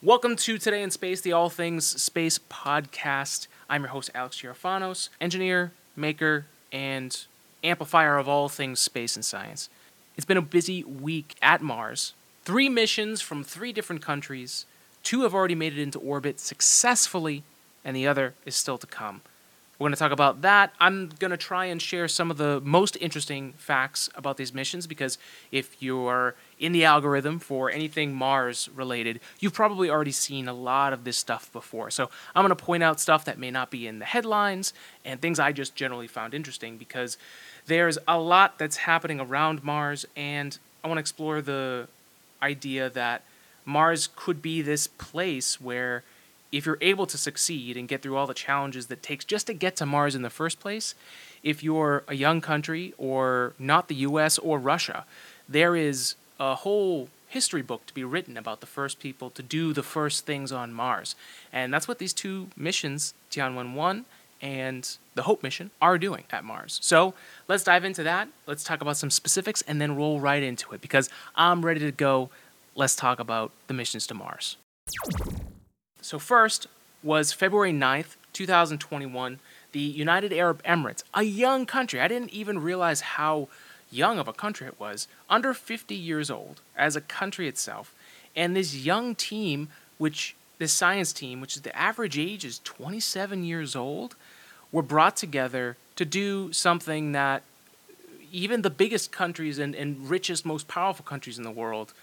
Welcome to Today in Space, the All Things Space podcast. I'm your host, Alex Girofanos, engineer, maker, and amplifier of all things space and science. It's been a busy week at Mars. Three missions from three different countries. Two have already made it into orbit successfully, and the other is still to come. We're going to talk about that. I'm going to try and share some of the most interesting facts about these missions because if you're in the algorithm for anything Mars related, you've probably already seen a lot of this stuff before. So I'm going to point out stuff that may not be in the headlines and things I just generally found interesting because there's a lot that's happening around Mars, and I want to explore the idea that Mars could be this place where if you're able to succeed and get through all the challenges that takes just to get to Mars in the first place, if you're a young country or not the US or Russia, there is a whole history book to be written about the first people to do the first things on Mars. And that's what these two missions, Tianwen 1 and the Hope mission, are doing at Mars. So let's dive into that. Let's talk about some specifics and then roll right into it because I'm ready to go. Let's talk about the missions to Mars. So, first was February 9th, 2021, the United Arab Emirates, a young country. I didn't even realize how young of a country it was, under 50 years old as a country itself. And this young team, which this science team, which is the average age is 27 years old, were brought together to do something that even the biggest countries and, and richest, most powerful countries in the world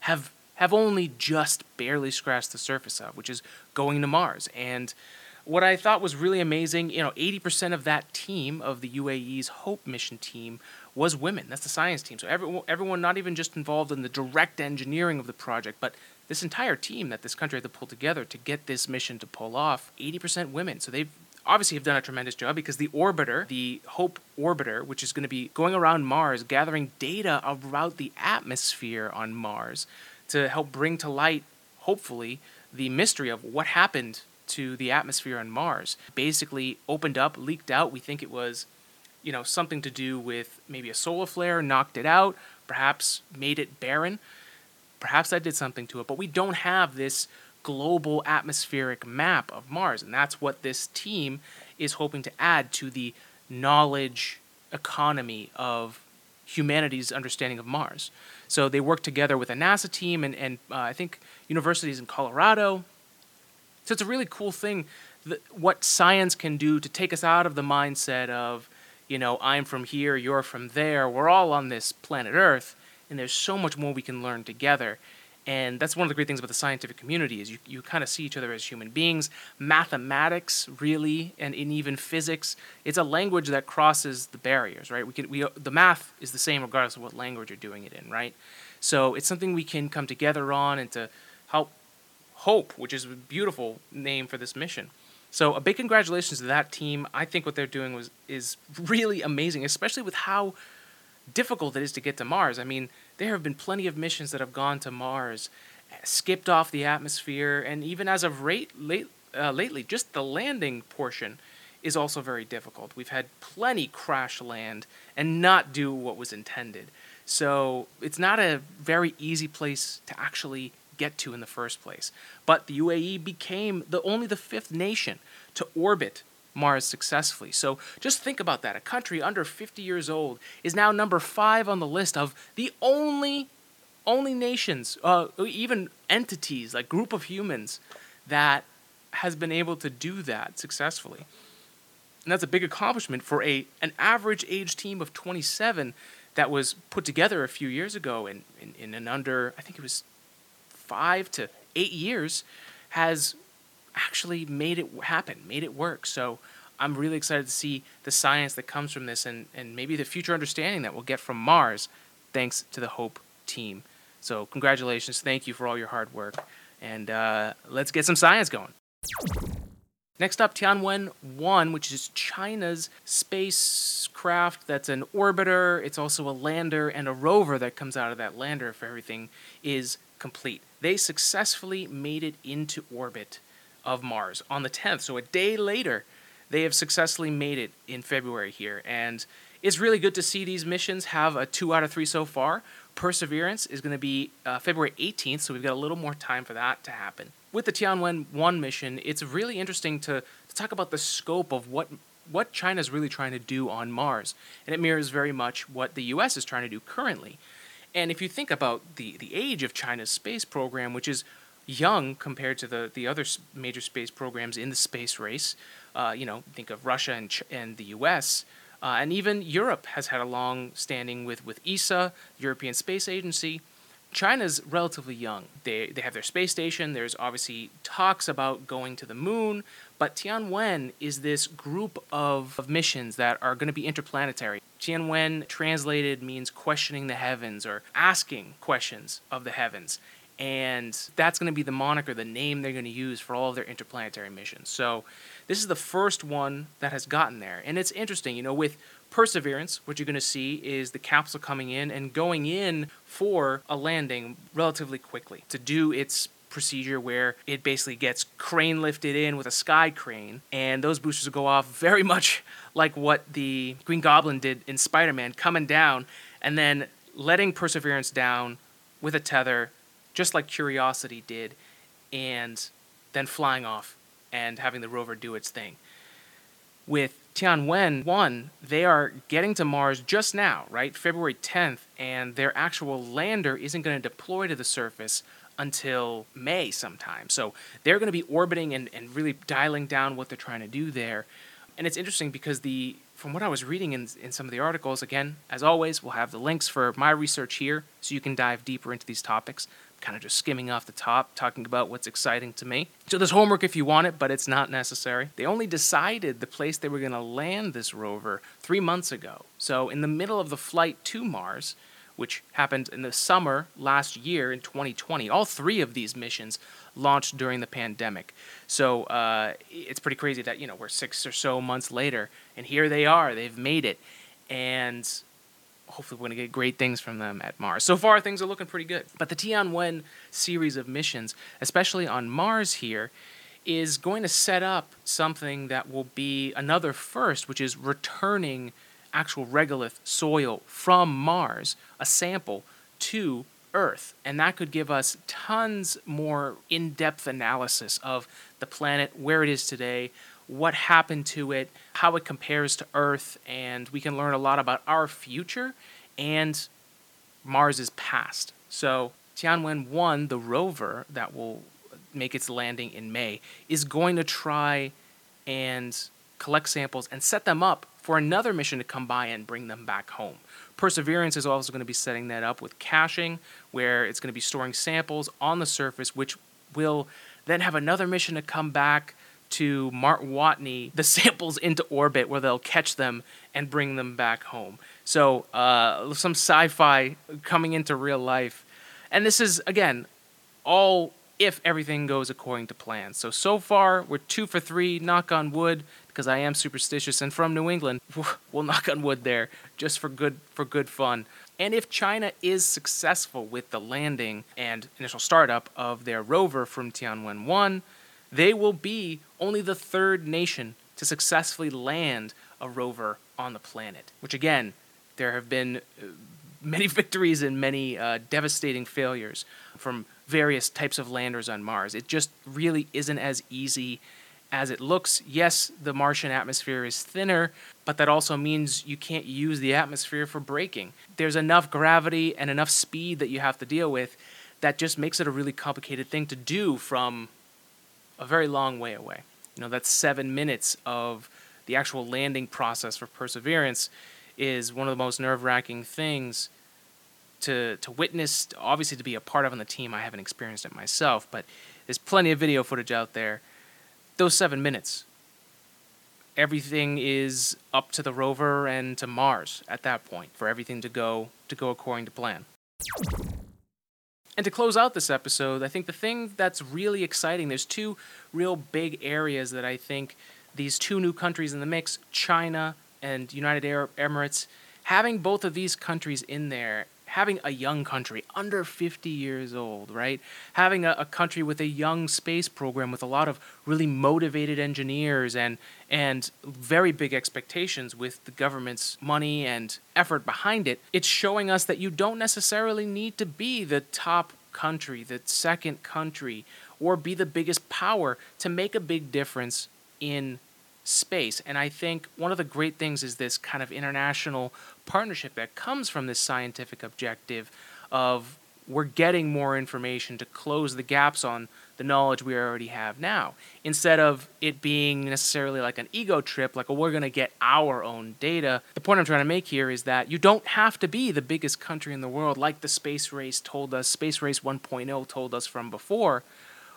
have have only just barely scratched the surface of, which is going to Mars. And what I thought was really amazing, you know, 80% of that team of the UAE's Hope mission team was women. That's the science team. So everyone, everyone not even just involved in the direct engineering of the project, but this entire team that this country had to pull together to get this mission to pull off, 80% women. So they've obviously have done a tremendous job because the orbiter, the Hope orbiter, which is going to be going around Mars, gathering data about the atmosphere on Mars, to help bring to light, hopefully, the mystery of what happened to the atmosphere on Mars. Basically, opened up, leaked out. We think it was, you know, something to do with maybe a solar flare, knocked it out, perhaps made it barren. Perhaps that did something to it, but we don't have this global atmospheric map of Mars, and that's what this team is hoping to add to the knowledge economy of humanity's understanding of Mars. So they work together with a NASA team and, and uh, I think universities in Colorado. So it's a really cool thing that, what science can do to take us out of the mindset of, you know, I'm from here, you're from there, we're all on this planet Earth, and there's so much more we can learn together. And that's one of the great things about the scientific community is you, you kind of see each other as human beings. Mathematics, really, and in even physics, it's a language that crosses the barriers, right? We can we the math is the same regardless of what language you're doing it in, right? So it's something we can come together on and to help hope, which is a beautiful name for this mission. So a big congratulations to that team. I think what they're doing was is really amazing, especially with how difficult it is to get to Mars. I mean, there have been plenty of missions that have gone to Mars, skipped off the atmosphere, and even as of rate, late, uh, lately, just the landing portion is also very difficult. We've had plenty crash land and not do what was intended. So it's not a very easy place to actually get to in the first place. But the UAE became the only the fifth nation to orbit Mars successfully. So just think about that. A country under 50 years old is now number five on the list of the only only nations, uh, even entities, like group of humans, that has been able to do that successfully. And that's a big accomplishment for a an average age team of 27 that was put together a few years ago in, in, in an under, I think it was five to eight years, has actually made it happen, made it work. So I'm really excited to see the science that comes from this and, and maybe the future understanding that we'll get from Mars thanks to the HOPE team. So, congratulations. Thank you for all your hard work. And uh, let's get some science going. Next up, Tianwen 1, which is China's spacecraft that's an orbiter. It's also a lander and a rover that comes out of that lander if everything is complete. They successfully made it into orbit of Mars on the 10th. So a day later, they have successfully made it in February here. And It's really good to see these missions have a two out of three so far. Perseverance is going to be uh, February 18th, so we've got a little more time for that to happen. With the Tianwen 1 mission, it's really interesting to, to talk about the scope of what what China's really trying to do on Mars. And it mirrors very much what the US is trying to do currently. And if you think about the, the age of China's space program, which is young compared to the, the other major space programs in the space race, uh, you know, think of Russia and, Ch- and the US, uh, and even Europe has had a long standing with, with ESA, European Space Agency. China's relatively young. They, they have their space station. There's obviously talks about going to the moon, but Tianwen is this group of, of missions that are going to be interplanetary. Tianwen translated means questioning the heavens or asking questions of the heavens. And that's going to be the moniker, the name they're going to use for all of their interplanetary missions. So this is the first one that has gotten there. And it's interesting, you know, with Perseverance, what you're going to see is the capsule coming in and going in for a landing relatively quickly to do its procedure where it basically gets crane lifted in with a sky crane, and those boosters will go off very much like what the Green Goblin did in Spider Man, coming down and then letting Perseverance down with a tether, just like Curiosity did, and then flying off and having the rover do its thing. With Tianwen 1, they are getting to Mars just now, right? February 10th, and their actual lander isn't going to deploy to the surface until May sometime. So they're going to be orbiting and, and really dialing down what they're trying to do there. And it's interesting because the from what I was reading in, in some of the articles, again, as always, we'll have the links for my research here so you can dive deeper into these topics I'm kind of just skimming off the top, talking about what's exciting to me. So there's homework if you want it, but it's not necessary. They only decided the place they were going to land this rover three months ago. So in the middle of the flight to Mars, which happened in the summer last year in 2020, all three of these missions launched during the pandemic. So uh, it's pretty crazy that you know we're six or so months later, and here they are. They've made it, and hopefully we're going to get great things from them at Mars. So far, things are looking pretty good. But the Tianwen series of missions, especially on Mars here, is going to set up something that will be another first, which is returning actual regolith soil from Mars, a sample, to Earth. And that could give us tons more in depth analysis of the planet, where it is today, what happened to it, how it compares to Earth, and we can learn a lot about our future and Mars's past. So, Tianwen 1, the rover that will make its landing in May, is going to try and collect samples and set them up for another mission to come by and bring them back home. Perseverance is also going to be setting that up with caching, where it's going to be storing samples on the surface, which will then have another mission to come back to Mart Watney the samples into orbit where they'll catch them and bring them back home. So uh, some sci-fi coming into real life, and this is again all if everything goes according to plan. So so far we're two for three. Knock on wood, because I am superstitious and from New England. We'll knock on wood there, just for good for good fun. And if China is successful with the landing and initial startup of their rover from Tianwen 1, they will be only the third nation to successfully land a rover on the planet. Which, again, there have been uh, many victories and many uh, devastating failures from various types of landers on Mars. It just really isn't as easy as it looks. Yes, the Martian atmosphere is thinner, but that also means you can't use the atmosphere for braking. There's enough gravity and enough speed that you have to deal with that just makes it a really complicated thing to do from a very long way away. You know, that's seven minutes of the actual landing process for Perseverance is one of the most nerve wracking things to, to witness, obviously to be a part of on the team. I haven't experienced it myself, but there's plenty of video footage out there. Those seven minutes, everything is up to the rover and to Mars at that point for everything to go to go according to plan. And to close out this episode, I think the thing that's really exciting, there's two real big areas that I think these two new countries in the mix, China and United Arab Emirates, having both of these countries in there having a young country under 50 years old, right? Having a, a, country with a young space program with a lot of really motivated engineers and and very big expectations with the government's money and effort behind it. It's showing us that you don't necessarily need to be the top country, the second country, or be the biggest power to make a big difference in space. And I think one of the great things is this kind of international partnership that comes from this scientific objective of we're getting more information to close the gaps on the knowledge we already have now instead of it being necessarily like an ego trip like well, we're going to get our own data the point i'm trying to make here is that you don't have to be the biggest country in the world like the space race told us space race 1.0 told us from before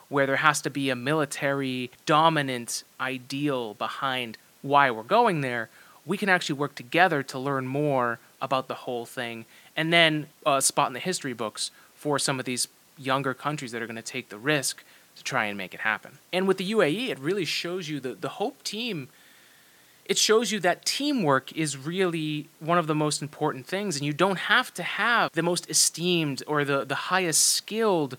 where there has to be a military dominant ideal behind why we're going there, we can actually work together to learn more about the whole thing and then uh, spot in the history books for some of these younger countries that are going to take the risk to try and make it happen. And with the UAE, it really shows you the, the Hope team. It shows you that teamwork is really one of the most important things, and you don't have to have the most esteemed or the, the highest skilled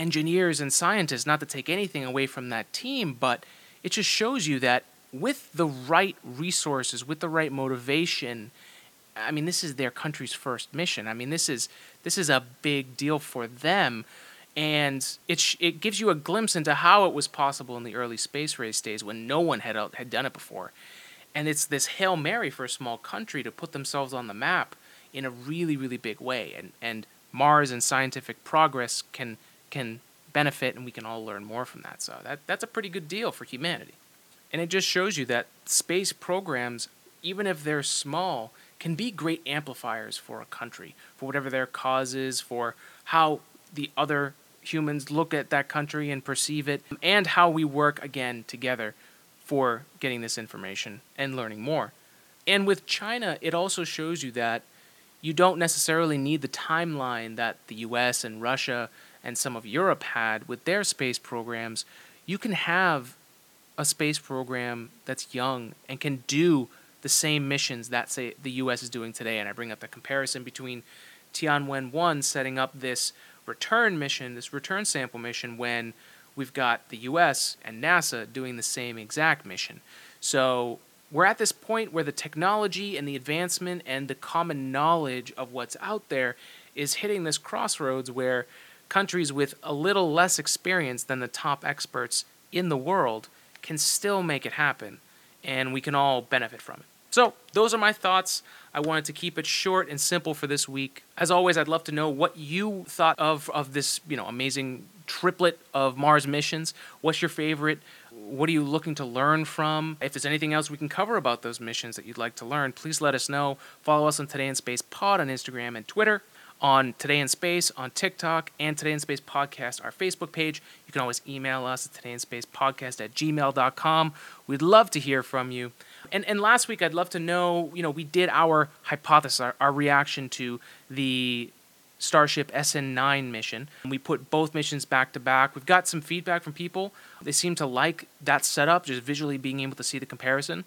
engineers and scientists, not to take anything away from that team, but it just shows you that with the right resources, with the right motivation, I mean, this is their country's first mission. I mean, this is this is a big deal for them, and it sh- it gives you a glimpse into how it was possible in the early space race days when no one had had done it before, and it's this hail mary for a small country to put themselves on the map in a really really big way, and and Mars and scientific progress can can benefit and we can all learn more from that. So that that's a pretty good deal for humanity. And it just shows you that space programs, even if they're small, can be great amplifiers for a country, for whatever their cause is, for how the other humans look at that country and perceive it, and how we work again together for getting this information and learning more. And with China, it also shows you that you don't necessarily need the timeline that the US and Russia and some of Europe had with their space programs, you can have a space program that's young and can do the same missions that say the US is doing today. And I bring up the comparison between Tianwen 1 setting up this return mission, this return sample mission, when we've got the US and NASA doing the same exact mission. So we're at this point where the technology and the advancement and the common knowledge of what's out there is hitting this crossroads where countries with a little less experience than the top experts in the world can still make it happen, and we can all benefit from it. So, those are my thoughts. I wanted to keep it short and simple for this week. As always, I'd love to know what you thought of of this, you know, amazing triplet of Mars missions. What's your favorite? What are you looking to learn from? If there's anything else we can cover about those missions that you'd like to learn, please let us know. Follow us on Today in Space Pod on Instagram and Twitter on Today in Space on TikTok and Today in Space Podcast, our Facebook page. You can always email us at Today in Space Podcast at gmail.com. We'd love to hear from you. And, and last week, I'd love to know, you know, we did our hypothesis, our, our reaction to the Starship SN9 mission. We put both missions back to back. We've got some feedback from people. They seem to like that setup, just visually being able to see the comparison.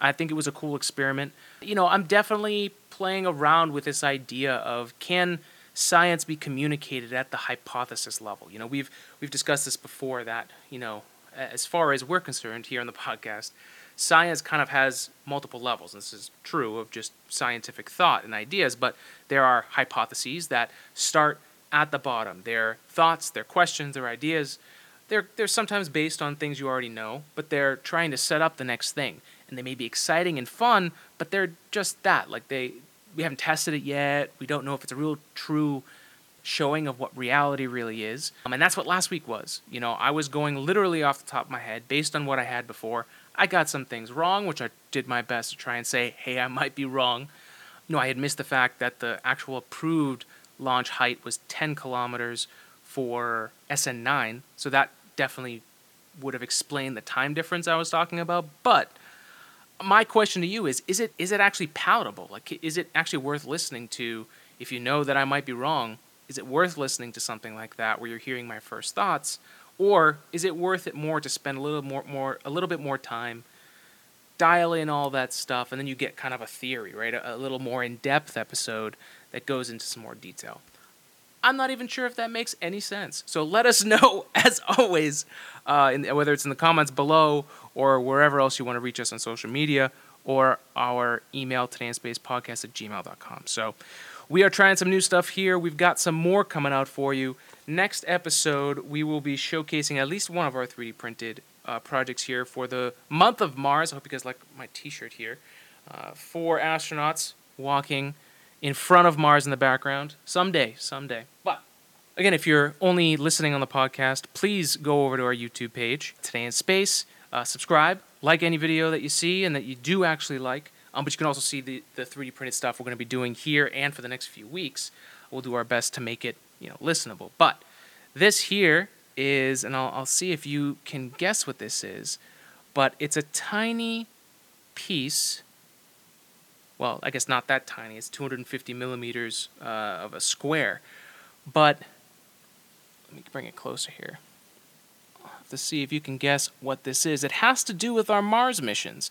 I think it was a cool experiment. You know, I'm definitely playing around with this idea of can science be communicated at the hypothesis level? You know, we've we've discussed this before that, you know, as far as we're concerned here on the podcast, science kind of has multiple levels. This is true of just scientific thought and ideas, but there are hypotheses that start at the bottom. They're thoughts, they're questions, they're ideas. They're, they're sometimes based on things you already know, but they're trying to set up the next thing and they may be exciting and fun, but they're just that. Like they, we haven't tested it yet. We don't know if it's a real true showing of what reality really is. Um, and that's what last week was. You know, I was going literally off the top of my head based on what I had before. I got some things wrong, which I did my best to try and say, hey, I might be wrong. No, I had missed the fact that the actual approved launch height was 10 kilometers for SN9, so that definitely would have explained the time difference I was talking about. But my question to you is is it is it actually palatable? Like is it actually worth listening to? If you know that i might be wrong is it worth listening to something like that where you're hearing my first thoughts? Or is it worth it more to spend a little more more a little bit more time dial in all that stuff and then you get kind of a theory right? A, a little more in-depth episode that goes into some more detail. I'm not even sure if that makes any sense. So let us know, as always, uh, in, whether it's in the comments below or wherever else you want to reach us on social media or our email, todayinspacepodcast at gmail.com. So we are trying some new stuff here. We've got some more coming out for you. Next episode, we will be showcasing at least one of our 3D printed uh, projects here for the month of Mars. I hope you guys like my t shirt here. Uh, four astronauts walking in front of Mars in the background. Someday, someday. But again, if you're only listening on the podcast, please go over to our YouTube page, Today in Space. Uh, subscribe, like any video that you see and that you do actually like. Um, but you can also see the, the 3D printed stuff we're going to be doing here and for the next few weeks. We'll do our best to make it, you know, listenable. But this here is, and I'll, I'll see if you can guess what this is, but it's a tiny piece well, I guess not that tiny. It's 250 millimeters uh, of a square. But let me bring it closer here. To see if you can guess what this is. It has to do with our Mars missions.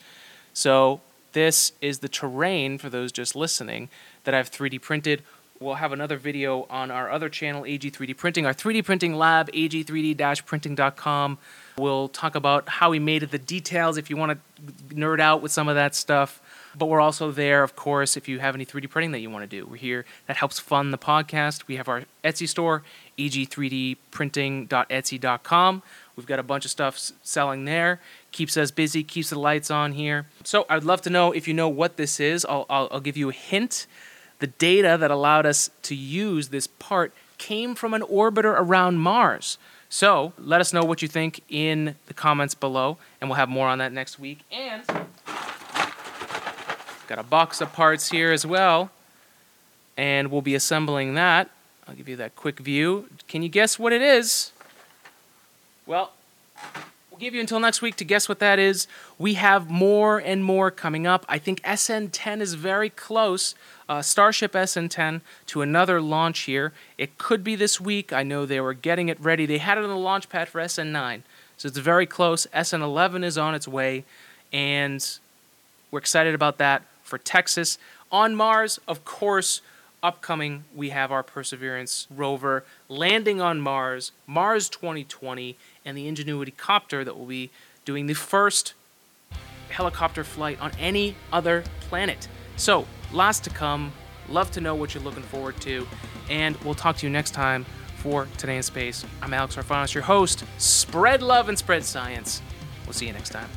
So this is the terrain for those just listening that I've 3D printed. We'll have another video on our other channel, AG3D Printing, our 3D printing lab, ag3d-printing.com. We'll talk about how we made it, the details if you want to nerd out with some of that stuff. But we're also there, of course, if you have any 3D printing that you want to do. We're here. That helps fund the podcast. We have our Etsy store, ag3dprinting.etsy.com. We've got a bunch of stuff selling there. Keeps us busy, keeps the lights on here. So I'd love to know if you know what this is. I'll, I'll, I'll give you a hint. The data that allowed us to use this part came from an orbiter around Mars. So let us know what you think in the comments below, and we'll have more on that next week. And Got a box of parts here as well. And we'll be assembling that. I'll give you that quick view. Can you guess what it is? Well, we'll give you until next week to guess what that is. We have more and more coming up. I think SN10 is very close, uh, Starship SN10, to another launch here. It could be this week. I know they were getting it ready. They had it on the launch pad for SN9, so it's very close. SN11 is on its way, and we're excited about that for Texas. On Mars, of course, upcoming, we have our Perseverance rover landing on Mars, Mars 2020, and the Ingenuity copter that will be doing the first helicopter flight on any other planet. So, lots to come. Love to know what you're looking forward to. And we'll talk to you next time for Today in Space. I'm Alex Arfanos, your host. Spread love and spread science. We'll see you next time.